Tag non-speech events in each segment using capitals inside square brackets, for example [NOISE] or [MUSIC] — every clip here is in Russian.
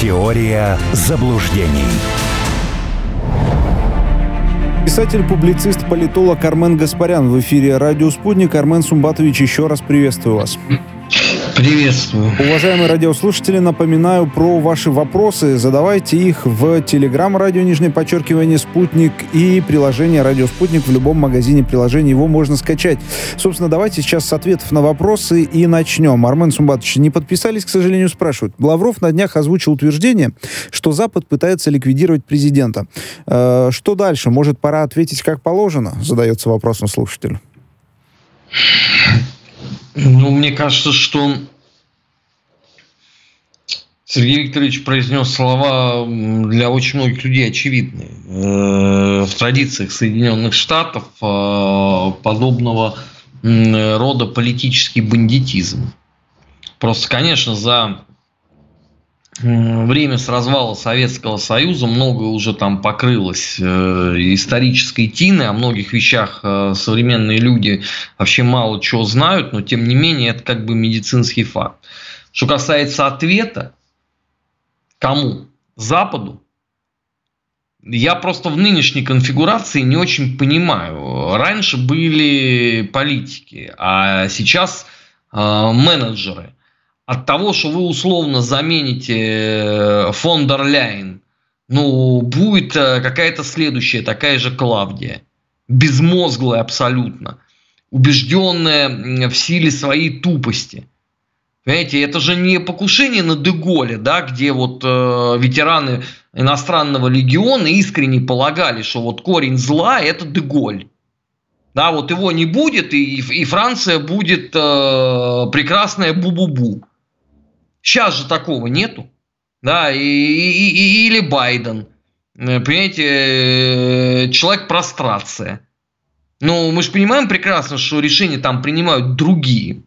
Теория заблуждений. Писатель, публицист, политолог Армен Гаспарян в эфире «Радио Спутник». Армен Сумбатович, еще раз приветствую вас. Приветствую. Уважаемые радиослушатели, напоминаю про ваши вопросы. Задавайте их в Телеграм радио нижнее подчеркивание «Спутник» и приложение «Радио Спутник» в любом магазине приложений. Его можно скачать. Собственно, давайте сейчас с ответов на вопросы и начнем. Армен Сумбатович, не подписались, к сожалению, спрашивают. Лавров на днях озвучил утверждение, что Запад пытается ликвидировать президента. Э, что дальше? Может, пора ответить как положено? Задается вопросом слушатель. Ну, мне кажется, что Сергей Викторович произнес слова для очень многих людей очевидные. Э, в традициях Соединенных Штатов э, подобного рода политический бандитизм. Просто, конечно, за время с развала Советского Союза многое уже там покрылось э, исторической тиной, о многих вещах э, современные люди вообще мало чего знают, но тем не менее это как бы медицинский факт. Что касается ответа, кому? Западу? Я просто в нынешней конфигурации не очень понимаю. Раньше были политики, а сейчас э, менеджеры – от того, что вы условно замените э, фон дер Ляйн, ну, будет э, какая-то следующая, такая же Клавдия. Безмозглая абсолютно. Убежденная в силе своей тупости. Понимаете, это же не покушение на Деголе, да, где вот э, ветераны иностранного легиона искренне полагали, что вот корень зла – это Деголь. Да, вот его не будет, и, и Франция будет э, прекрасная бу-бу-бу. Сейчас же такого нету. Да, и, и, и, или Байден. Э, понимаете, э, человек прострация. Ну, мы же понимаем прекрасно, что решения там принимают другие.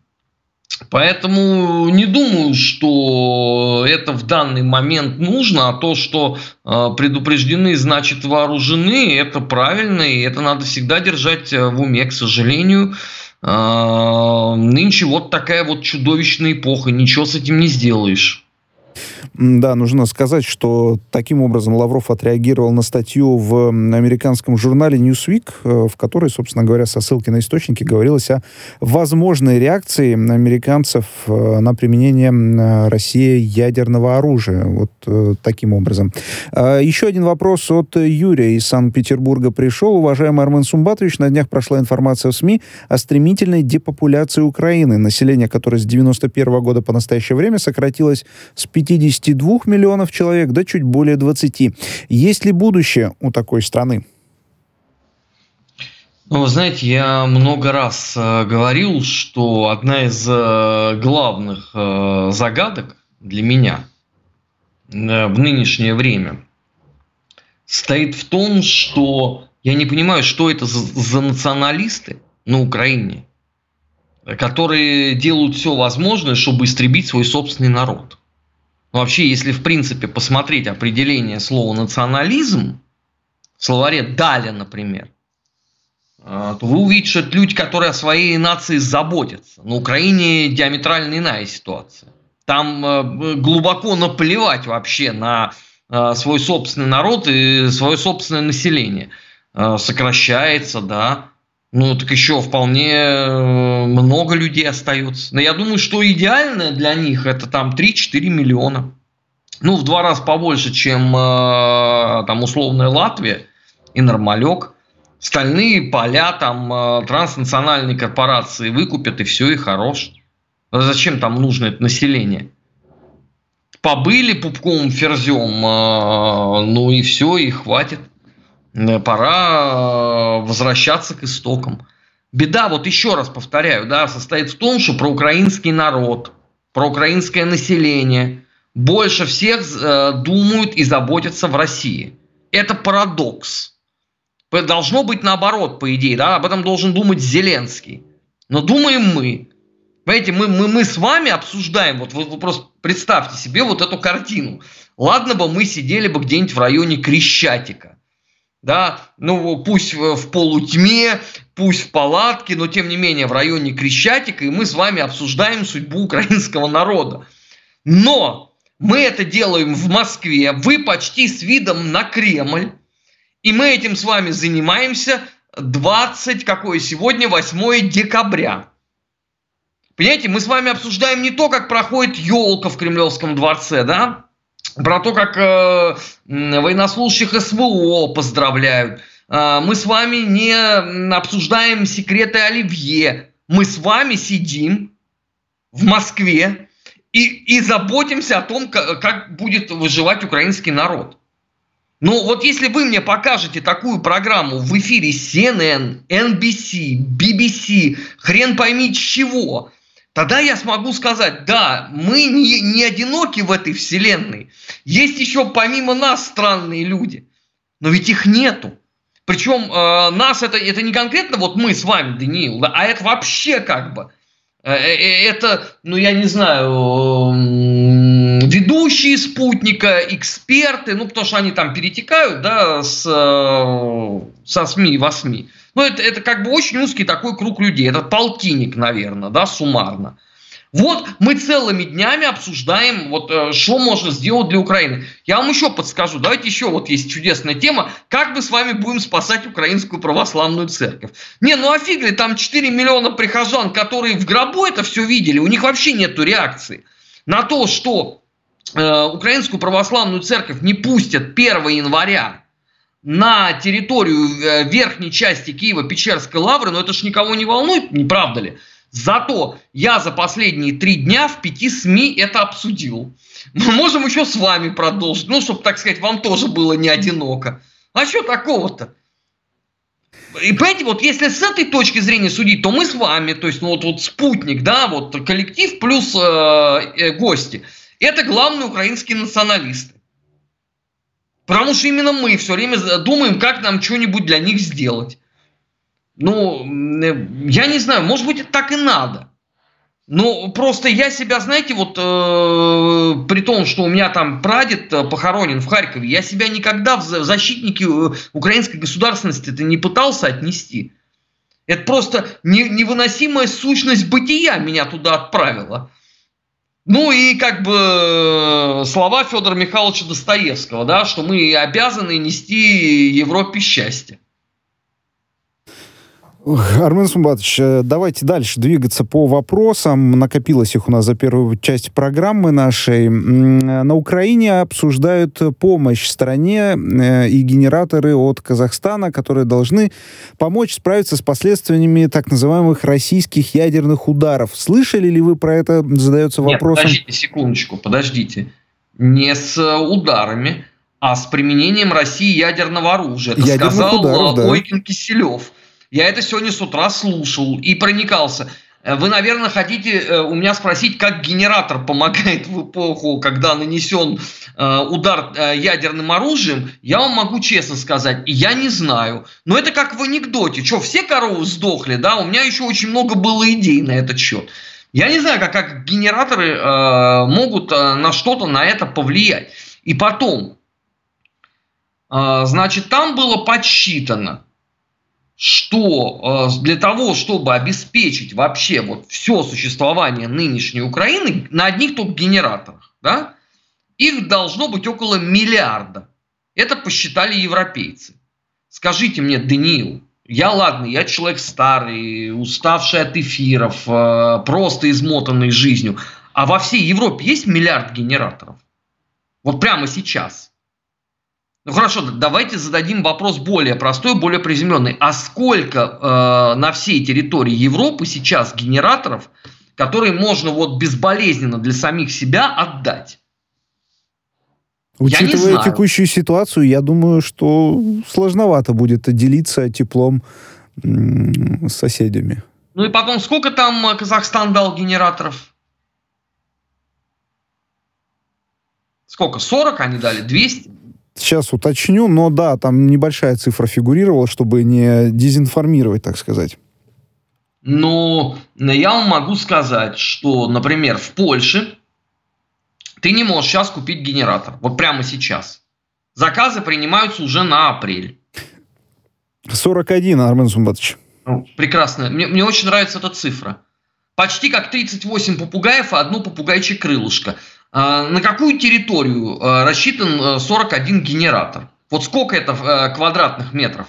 Поэтому не думаю, что это в данный момент нужно, а то, что э, предупреждены, значит вооружены, это правильно, и это надо всегда держать в уме, к сожалению. А, нынче вот такая вот чудовищная эпоха, ничего с этим не сделаешь. Да, нужно сказать, что таким образом Лавров отреагировал на статью в американском журнале Newsweek, э, в которой, собственно говоря, со ссылки на источники говорилось о возможной реакции американцев э, на применение России ядерного оружия. Вот э, таким образом. А, еще один вопрос от Юрия из Санкт-Петербурга пришел. Уважаемый Армен Сумбатович, на днях прошла информация в СМИ о стремительной депопуляции Украины, население которое с 91 года по настоящее время сократилось с 50 22 миллионов человек до чуть более 20. Есть ли будущее у такой страны? Ну, вы знаете, я много раз э, говорил, что одна из э, главных э, загадок для меня э, в нынешнее время стоит в том, что я не понимаю, что это за, за националисты на Украине, которые делают все возможное, чтобы истребить свой собственный народ. Ну, вообще, если в принципе посмотреть определение слова национализм, в словаре Даля, например, а, то вы увидите, что это люди, которые о своей нации заботятся. На Украине диаметрально иная ситуация. Там э, глубоко наплевать вообще на э, свой собственный народ и свое собственное население. Э, сокращается, да. Ну, так еще вполне э, много людей остается. Но я думаю, что идеальное для них это там 3-4 миллиона. Ну, в два раза побольше, чем э, там условная Латвия и нормалек. Стальные поля там э, транснациональные корпорации выкупят, и все, и хорош. Зачем там нужно это население? Побыли пупком ферзем, ну и все, и хватит. Э, пора э, возвращаться к истокам. Беда, вот еще раз повторяю, да, состоит в том, что проукраинский народ, проукраинское население больше всех э, думают и заботятся в России. Это парадокс. Должно быть наоборот, по идее, да, об этом должен думать Зеленский. Но думаем мы. Понимаете, мы, мы, мы с вами обсуждаем, вот вы, вы просто представьте себе вот эту картину. Ладно бы мы сидели бы где-нибудь в районе Крещатика да, ну пусть в полутьме, пусть в палатке, но тем не менее в районе Крещатика, и мы с вами обсуждаем судьбу украинского народа. Но Мы это делаем в Москве, вы почти с видом на Кремль. И мы этим с вами занимаемся 20, какое сегодня, 8 декабря. Понимаете, мы с вами обсуждаем не то, как проходит елка в Кремлевском дворце, да, про то, как э, военнослужащих СВО поздравляют. Э, мы с вами не обсуждаем секреты Оливье. Мы с вами сидим в Москве и, и заботимся о том, как, как будет выживать украинский народ. Ну вот если вы мне покажете такую программу в эфире CNN, NBC, BBC, хрен пойми чего, тогда я смогу сказать, да, мы не, не одиноки в этой вселенной. Есть еще помимо нас странные люди. Но ведь их нету. Причем э, нас это, это не конкретно вот мы с вами, Даниил, да, а это вообще как бы. Э, э, э это, ну я не знаю, ведущие спутника, эксперты, ну, потому что они там перетекают, да, с, э, со СМИ в СМИ. Ну, это, это как бы очень узкий такой круг людей. Это полтинник, наверное, да, суммарно. Вот мы целыми днями обсуждаем, вот э, что можно сделать для Украины. Я вам еще подскажу, давайте еще вот есть чудесная тема, как мы с вами будем спасать украинскую православную церковь. Не, ну офигли, там 4 миллиона прихожан, которые в гробу это все видели, у них вообще нету реакции на то, что Э, украинскую православную церковь не пустят 1 января на территорию э, верхней части Киева-Печерской лавры, но это ж никого не волнует, не правда ли? Зато я за последние три дня в пяти СМИ это обсудил. Мы можем еще с вами продолжить, ну, чтобы, так сказать, вам тоже было не одиноко. А что такого-то? И понимаете, вот если с этой точки зрения судить, то мы с вами, то есть, ну, вот, вот спутник, да, вот коллектив плюс э, э, гости – это главные украинские националисты. Потому что именно мы все время думаем, как нам что-нибудь для них сделать. Ну, э, я не знаю, может быть, так и надо. Но просто я себя, знаете, вот э, при том, что у меня там прадед э, похоронен в Харькове, я себя никогда в защитники э, украинской государственности это не пытался отнести. Это просто не, невыносимая сущность бытия меня туда отправила. Ну и как бы э, слова Федора Михайловича Достоевского, да, что мы обязаны нести Европе счастье. Армен Сумбатович, э, давайте дальше двигаться по вопросам. Накопилось их у нас за первую часть программы нашей. На Украине обсуждают помощь стране э, и генераторы от Казахстана, которые должны помочь справиться с последствиями так называемых российских ядерных ударов. Слышали ли вы про это? Задается вопрос. Подождите секундочку, подождите. Не с ударами, а с применением России ядерного оружия. Это Ядерных сказал ударов, да. Ойкин Киселев. Я это сегодня с утра слушал и проникался. Э, вы, наверное, хотите э, у меня спросить, как генератор помогает в эпоху, когда нанесен э, удар ядерным оружием. Я вам могу честно сказать, я не знаю. Но это как в анекдоте. Что, все коровы сдохли, да? У меня еще очень много было идей на этот счет. Я не знаю, как, как генераторы э, могут э, на что-то на это повлиять. И потом, э, значит, там было подсчитано, что э, для того, чтобы обеспечить вообще вот все существование нынешней Украины на одних только генераторах, да, их должно быть около миллиарда. Это посчитали европейцы. Скажите мне, Даниил, я ладно, я человек старый, уставший от эфиров, э, просто измотанный жизнью. А во всей Европе есть миллиард генераторов? Вот прямо сейчас. Ну хорошо, давайте зададим вопрос более простой, более приземленный. А сколько э, на всей территории Европы сейчас генераторов, которые можно вот безболезненно для самих себя отдать? Учитывая текущую ситуацию, я думаю, что сложновато будет делиться теплом с соседями. Ну и потом, сколько там э, Казахстан дал генераторов? Сколько? 40 они дали? 200? Сейчас уточню, но да, там небольшая цифра фигурировала, чтобы не дезинформировать, так сказать. Ну, я вам могу сказать, что, например, в Польше ты не можешь сейчас купить генератор. Вот прямо сейчас. Заказы принимаются уже на апрель. 41, Армен Сумбатович. Ну, прекрасно. Мне, мне очень нравится эта цифра. Почти как 38 попугаев и одно попугайчье крылышко. На какую территорию рассчитан 41 генератор? Вот сколько это квадратных метров?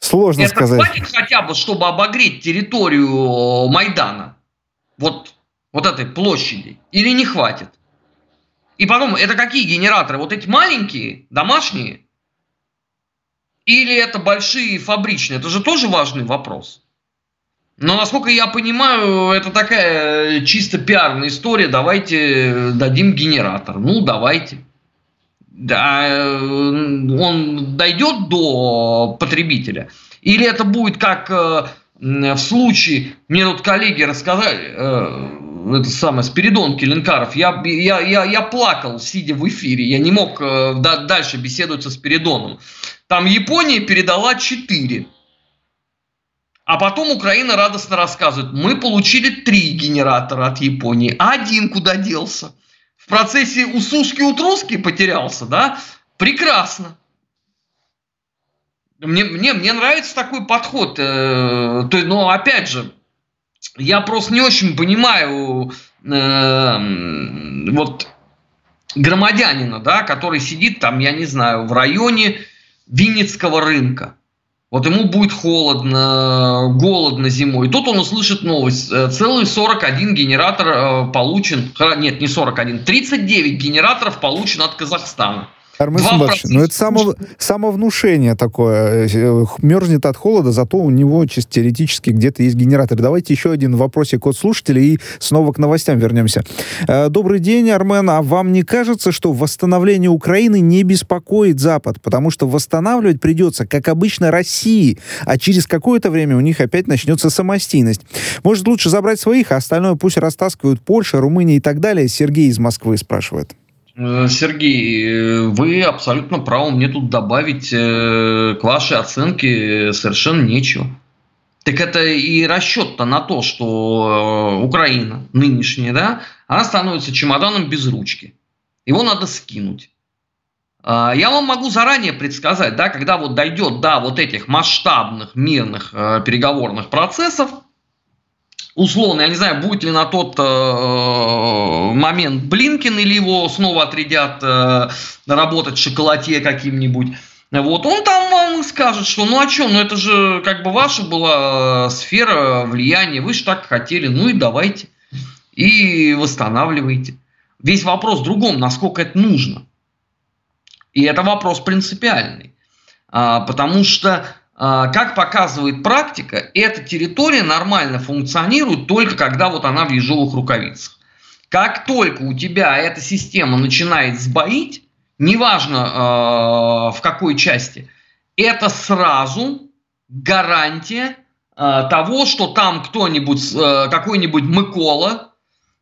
Сложно это сказать. хватит хотя бы, чтобы обогреть территорию Майдана? Вот, вот этой площади? Или не хватит? И потом, это какие генераторы? Вот эти маленькие, домашние? Или это большие фабричные? Это же тоже важный вопрос. Но, насколько я понимаю, это такая чисто пиарная история. Давайте дадим генератор. Ну, давайте. Да, э, он дойдет до потребителя? Или это будет как э, в случае, мне тут коллеги рассказали, э, это самое, Спиридон Келенкаров, я, я, я, я плакал, сидя в эфире, я не мог дальше беседовать со Спиридоном. Там Япония передала 4. А потом Украина радостно рассказывает, мы получили три генератора от Японии, а один куда делся? В процессе усушки утруски потерялся, да? Прекрасно. Мне, мне, мне нравится такой подход. Э, то, но опять же, я просто не очень понимаю э, вот громадянина, да, который сидит там, я не знаю, в районе Винницкого рынка. Вот ему будет холодно, голодно зимой. И тут он услышит новость. Э, целый 41 генератор э, получен. Нет, не 41. 39 генераторов получен от Казахстана. Армен Сумбатович, ну это само, самовнушение такое. Э, мерзнет от холода, зато у него чисто теоретически где-то есть генератор. Давайте еще один вопросик от слушателей и снова к новостям вернемся. Э, добрый день, Армен. А вам не кажется, что восстановление Украины не беспокоит Запад? Потому что восстанавливать придется, как обычно, России. А через какое-то время у них опять начнется самостийность. Может, лучше забрать своих, а остальное пусть растаскивают Польша, Румыния и так далее? Сергей из Москвы спрашивает. Э, Сергей, вы абсолютно правы. Мне тут добавить э, к вашей оценке совершенно нечего. Так это и расчет-то на то, что э, Украина нынешняя, да, она становится чемоданом без ручки. Его надо скинуть. А, я вам могу заранее предсказать, да, когда вот дойдет до вот этих масштабных мирных переговорных процессов, условно, я не знаю, будет ли на тот э, момент Блинкин или его снова отрядят э, работать в шоколаде каким-нибудь. Вот, он там вам скажет, что ну а что, ну это же как бы ваша была э, сфера влияния, вы же так хотели, ну и давайте. И восстанавливайте. Весь вопрос в другом, насколько это нужно. И это вопрос принципиальный. А, потому что как показывает практика, эта территория нормально функционирует только когда вот она в ежовых рукавицах. Как только у тебя эта система начинает сбоить, неважно э, в какой части, это сразу гарантия э, того, что там кто-нибудь, э, какой-нибудь Микола,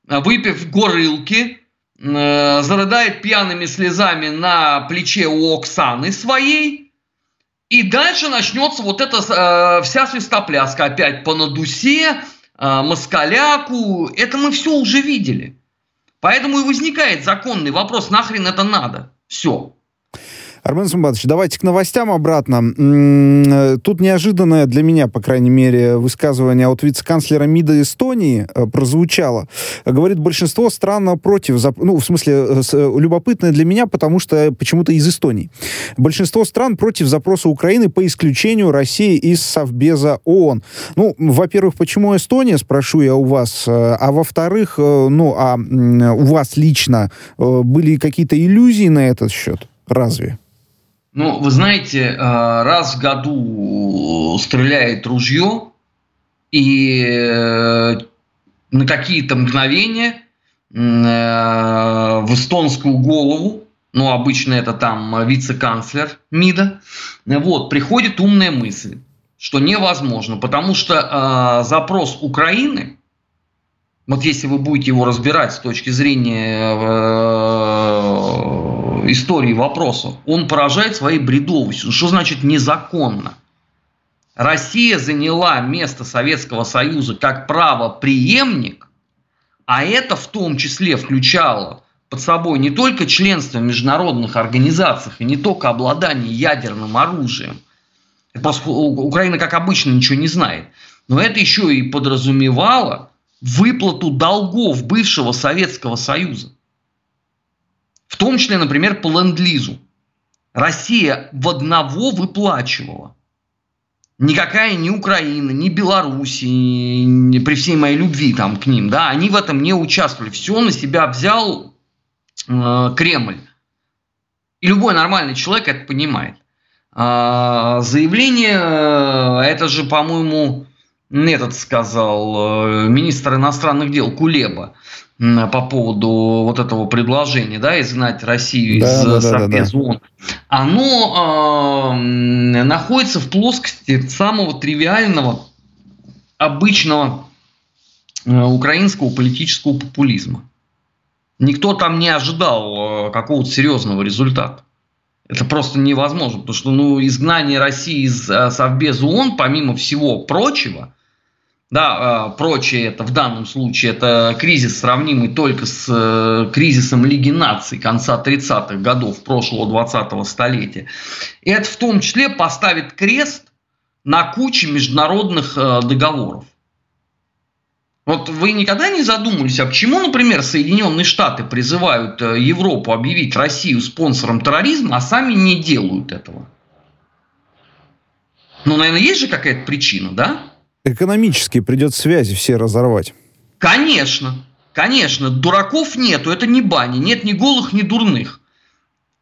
выпив горылки, э, зарыдает пьяными слезами на плече у Оксаны своей – и дальше начнется вот эта э, вся свистопляска опять по Надусе, э, Москаляку. Это мы все уже видели. Поэтому и возникает законный вопрос, нахрен это надо. Все. Армен Сумбатович, давайте к новостям обратно. Э, тут неожиданное для меня, по крайней мере, высказывание от вице-канцлера МИДа Эстонии э, прозвучало. Говорит, большинство стран против, ну, в смысле, э, любопытное для меня, потому что почему-то из Эстонии. Большинство стран против запроса Украины по исключению России из Совбеза ООН. Ну, во-первых, почему Эстония, спрошу я у вас, а во-вторых, ну, а у вас лично были какие-то иллюзии на этот счет? Разве? Ну, вы знаете, э, раз в году стреляет ружье, и э, на какие-то мгновения э, в эстонскую голову, ну, обычно это там вице-канцлер МИДа, вот, приходит умная мысль, что невозможно, потому что запрос Украины, вот если вы будете его разбирать с точки зрения истории вопроса, он поражает своей бредовостью. Что значит незаконно? Россия заняла место Советского Союза как правоприемник, а это в том числе включало под собой не только членство в международных организациях и не только обладание ядерным оружием. Просто Украина, как обычно, ничего не знает. Но это еще и подразумевало выплату долгов бывшего Советского Союза. В том числе, например, по ленд-лизу. Россия в одного выплачивала. Никакая ни Украина, ни Белоруссия, ни, при всей моей любви там к ним, да, они в этом не участвовали. Все на себя взял э, Кремль. И любой нормальный человек это понимает. А, заявление, э, это же, по-моему, этот сказал э, министр иностранных дел Кулеба по поводу вот этого предложения, да, изгнать Россию да, из да, Совбеза да, да, да. оно э, находится в плоскости самого тривиального, обычного э, украинского политического популизма. Никто там не ожидал э, какого-то серьезного результата. Это просто невозможно, потому что ну, изгнание России из э, Совбеза ООН, помимо всего прочего, да, э, прочее это в данном случае это кризис, сравнимый только с э, кризисом Лиги наций конца 30-х годов прошлого 20-го столетия. И это в том числе поставит крест на куче международных э, договоров. Вот вы никогда не задумывались, а почему, например, Соединенные Штаты призывают Европу объявить Россию спонсором терроризма, а сами не делают этого? Ну, наверное, есть же какая-то причина, да? Экономически придет связи все разорвать. Конечно, конечно. Дураков нету, это не бани. Нет ни голых, ни дурных.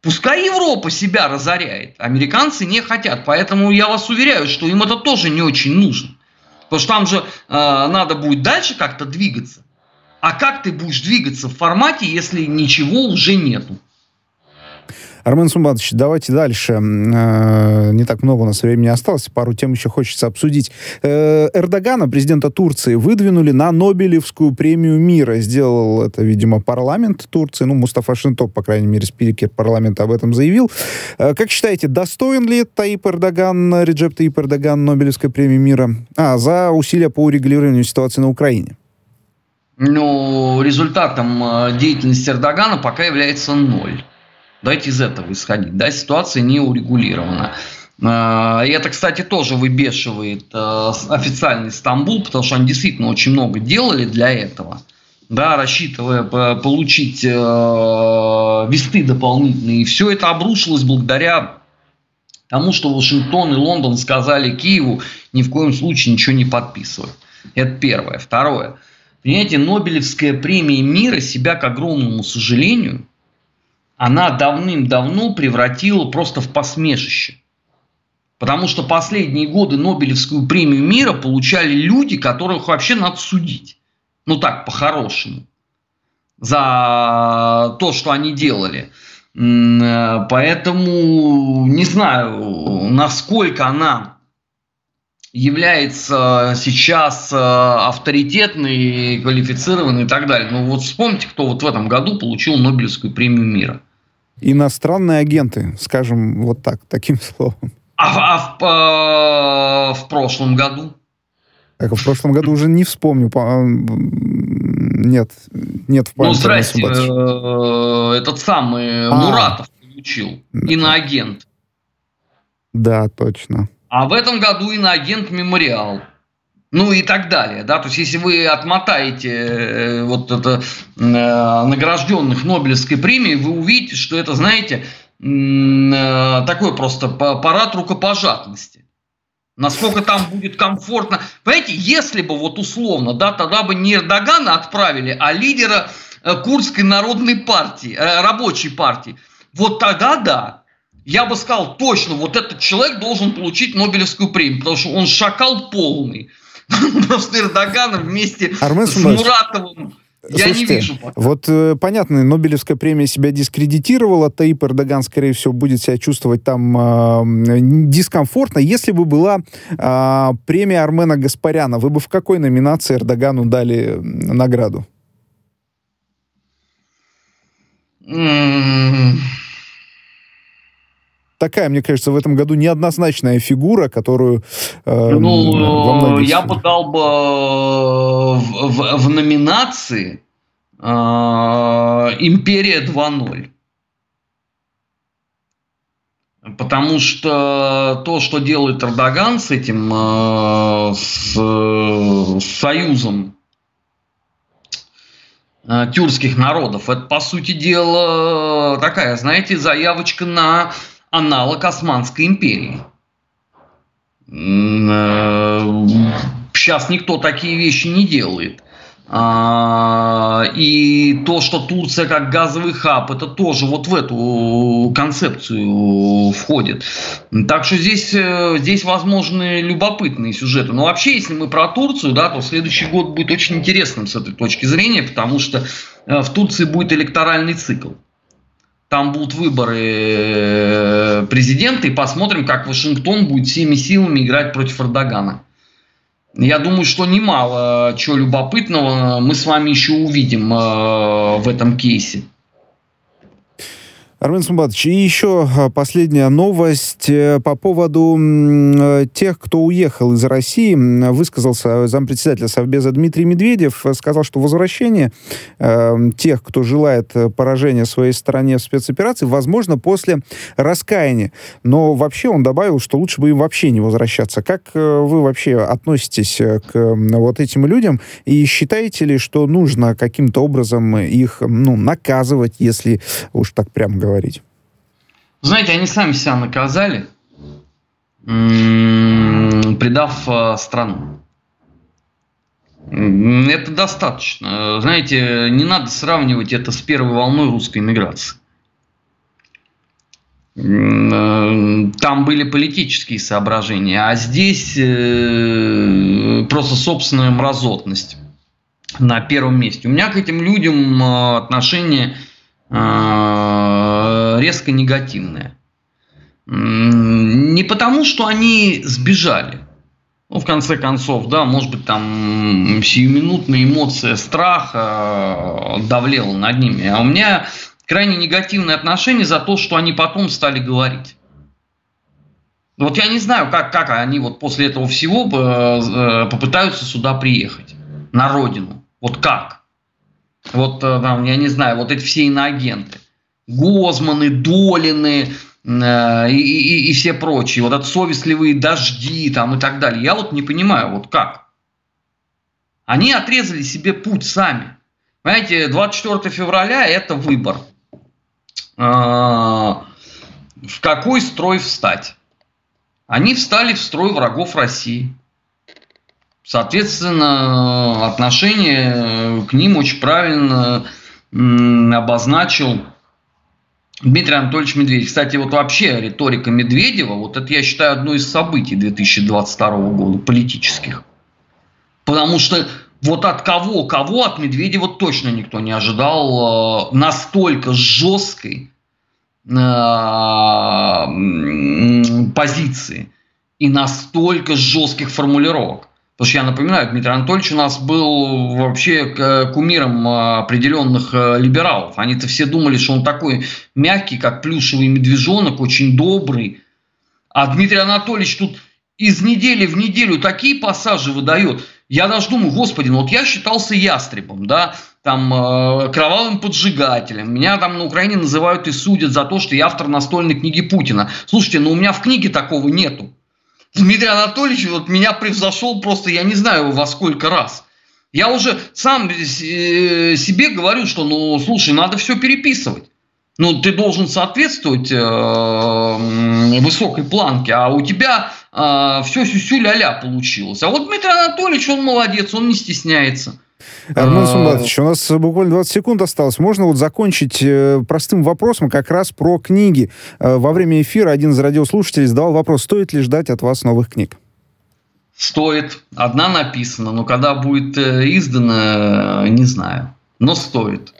Пускай Европа себя разоряет. Американцы не хотят. Поэтому я вас уверяю, что им это тоже не очень нужно. Потому что там же э, надо будет дальше как-то двигаться. А как ты будешь двигаться в формате, если ничего уже нету? Армен Сумбатович, давайте дальше. Э, не так много у нас времени осталось, пару тем еще хочется обсудить. Э, Эрдогана, президента Турции, выдвинули на Нобелевскую премию мира. Сделал это, видимо, парламент Турции. Ну, Мустафа Шинтоп, по крайней мере, спикер парламента об этом заявил. Э, как считаете, достоин ли Таип Эрдоган, Реджеп Таип Эрдоган Нобелевской премии мира? А, за усилия по урегулированию ситуации на Украине. Ну, результатом деятельности Эрдогана пока является ноль. Давайте из этого исходить. Да, ситуация не урегулирована. А, и это, кстати, тоже выбешивает э, официальный Стамбул, потому что они действительно очень много делали для этого. Да, рассчитывая получить э, весты дополнительные. И все это обрушилось благодаря тому, что Вашингтон и Лондон сказали Киеву ни в коем случае ничего не подписывать. Это первое. Второе. Понимаете, Нобелевская премия мира себя, к огромному сожалению, она давным-давно превратила просто в посмешище. Потому что последние годы Нобелевскую премию мира получали люди, которых вообще надо судить. Ну так, по-хорошему. За то, что они делали. Поэтому не знаю, насколько она является сейчас э, авторитетной, квалифицированной и так далее. Ну вот вспомните, кто вот в этом году получил Нобелевскую премию мира. Иностранные агенты, скажем вот так, таким словом. А, а в, а, в прошлом году? Так, в прошлом году уже не вспомню. А, нет, нет в памяти. Ну, здрасте, э, этот самый а, Муратов получил, иноагент. Да, точно. А в этом году иноагент Мемориал ну и так далее. Да? То есть, если вы отмотаете э, вот это э, награжденных Нобелевской премией, вы увидите, что это, знаете, э, такой просто парад рукопожатности. Насколько там будет комфортно. Понимаете, если бы вот условно, да, тогда бы не Эрдогана отправили, а лидера э, Курдской народной партии, э, рабочей партии. Вот тогда да. Я бы сказал точно, вот этот человек должен получить Нобелевскую премию, потому что он шакал полный. [LAUGHS] Просто Эрдоганом вместе Армен с Муратовым. Я Слушайте, не вижу. Пока. Вот э, понятно, Нобелевская премия себя дискредитировала, Таип Эрдоган, скорее всего, будет себя чувствовать там э, дискомфортно. Если бы была э, премия Армена Гаспаряна, вы бы в какой номинации Эрдогану дали награду? Mm такая, мне кажется, в этом году неоднозначная фигура, которую... Э, ну, я бы дал бы э, в, в, в номинации э, «Империя 2.0». Потому что то, что делает Эрдоган с этим э, с, с союзом э, тюркских народов. Это, по сути дела, такая, знаете, заявочка на аналог Османской империи. Сейчас никто такие вещи не делает. А, и то, что Турция как газовый хаб, это тоже вот в эту концепцию входит. Так что здесь, э, здесь возможны любопытные сюжеты. Но вообще, если мы про Турцию, да, то следующий год будет очень интересным с этой точки зрения, потому что э, в Турции будет электоральный цикл. Там будут выборы э, президента, и посмотрим, как Вашингтон будет всеми силами играть против Эрдогана. Я думаю, что немало чего любопытного мы с вами еще увидим э, в этом кейсе. Армен Сумбатович, и еще а, последняя новость э, по поводу э, тех, кто уехал из России. Высказался зампредседателя Совбеза Дмитрий Медведев, сказал, что возвращение э, тех, кто желает поражения своей стране в спецоперации, возможно после раскаяния. Но вообще он добавил, что лучше бы им вообще не возвращаться. Как вы вообще относитесь к вот этим людям? И считаете ли, что нужно каким-то образом их ну, наказывать, если уж так прямо говорить? Знаете, они сами себя наказали, предав э, страну. Это достаточно. Знаете, не надо сравнивать это с первой волной русской иммиграции. Э, там были политические соображения, а здесь э, просто собственная мразотность на первом месте. У меня к этим людям отношение резко негативное. Не потому, что они сбежали. Ну, в конце концов, да, может быть, там сиюминутная эмоция страха давлела над ними. А у меня крайне негативное отношение за то, что они потом стали говорить. Вот я не знаю, как, как они вот после этого всего э, попытаются сюда приехать, на родину. Вот как? Вот э, там, я не знаю, вот эти все иноагенты. Гозманы, Долины э, и, и, и все прочие. Вот это совестливые дожди там и так далее. Я вот не понимаю, вот как. Они отрезали себе путь сами. Понимаете, 24 февраля это выбор. Э, в какой строй встать? Они встали в строй врагов России. Соответственно, отношение к ним очень правильно обозначил Дмитрий Анатольевич Медведев. Кстати, вот вообще риторика Медведева, вот это я считаю одно из событий 2022 года, политических. Потому что вот от кого, кого от Медведева точно никто не ожидал э, настолько жесткой э, позиции и настолько жестких формулировок. Потому что я напоминаю, Дмитрий Анатольевич у нас был вообще кумиром а, определенных а, либералов. Они-то все думали, что он такой мягкий, как плюшевый медвежонок, очень добрый. А Дмитрий Анатольевич тут из недели в неделю такие пассажи выдает. Я даже думаю, господи, ну вот я считался ястребом, да, там, э, кровавым поджигателем. Меня там на Украине называют и судят за то, что я автор настольной книги Путина. Слушайте, ну у меня в книге такого нету. Дмитрий Анатольевич вот меня превзошел просто, я не знаю во сколько раз. Я уже сам э, себе говорю, что, ну, слушай, надо все переписывать. Ну, ты должен соответствовать э, высокой планке, а у тебя э, все сюсю-ля-ля получилось. А вот Дмитрий Анатольевич, он молодец, он не стесняется. Армен а, Сумбатович, у нас буквально 20 секунд осталось. Можно вот закончить э, простым вопросом как раз про книги. Э, во время эфира один из радиослушателей задавал вопрос, стоит ли ждать от вас новых книг? Стоит. Одна написана, но когда будет э, издана, не знаю. Но стоит.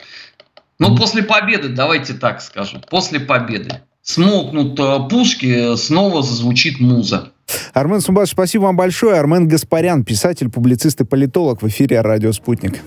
Ну, mm-hmm. после победы, давайте так скажем, после победы. Смолкнут пушки, снова зазвучит муза. Армен Сумбаш, спасибо вам большое. Армен Гаспарян, писатель, публицист и политолог в эфире «Радио Спутник».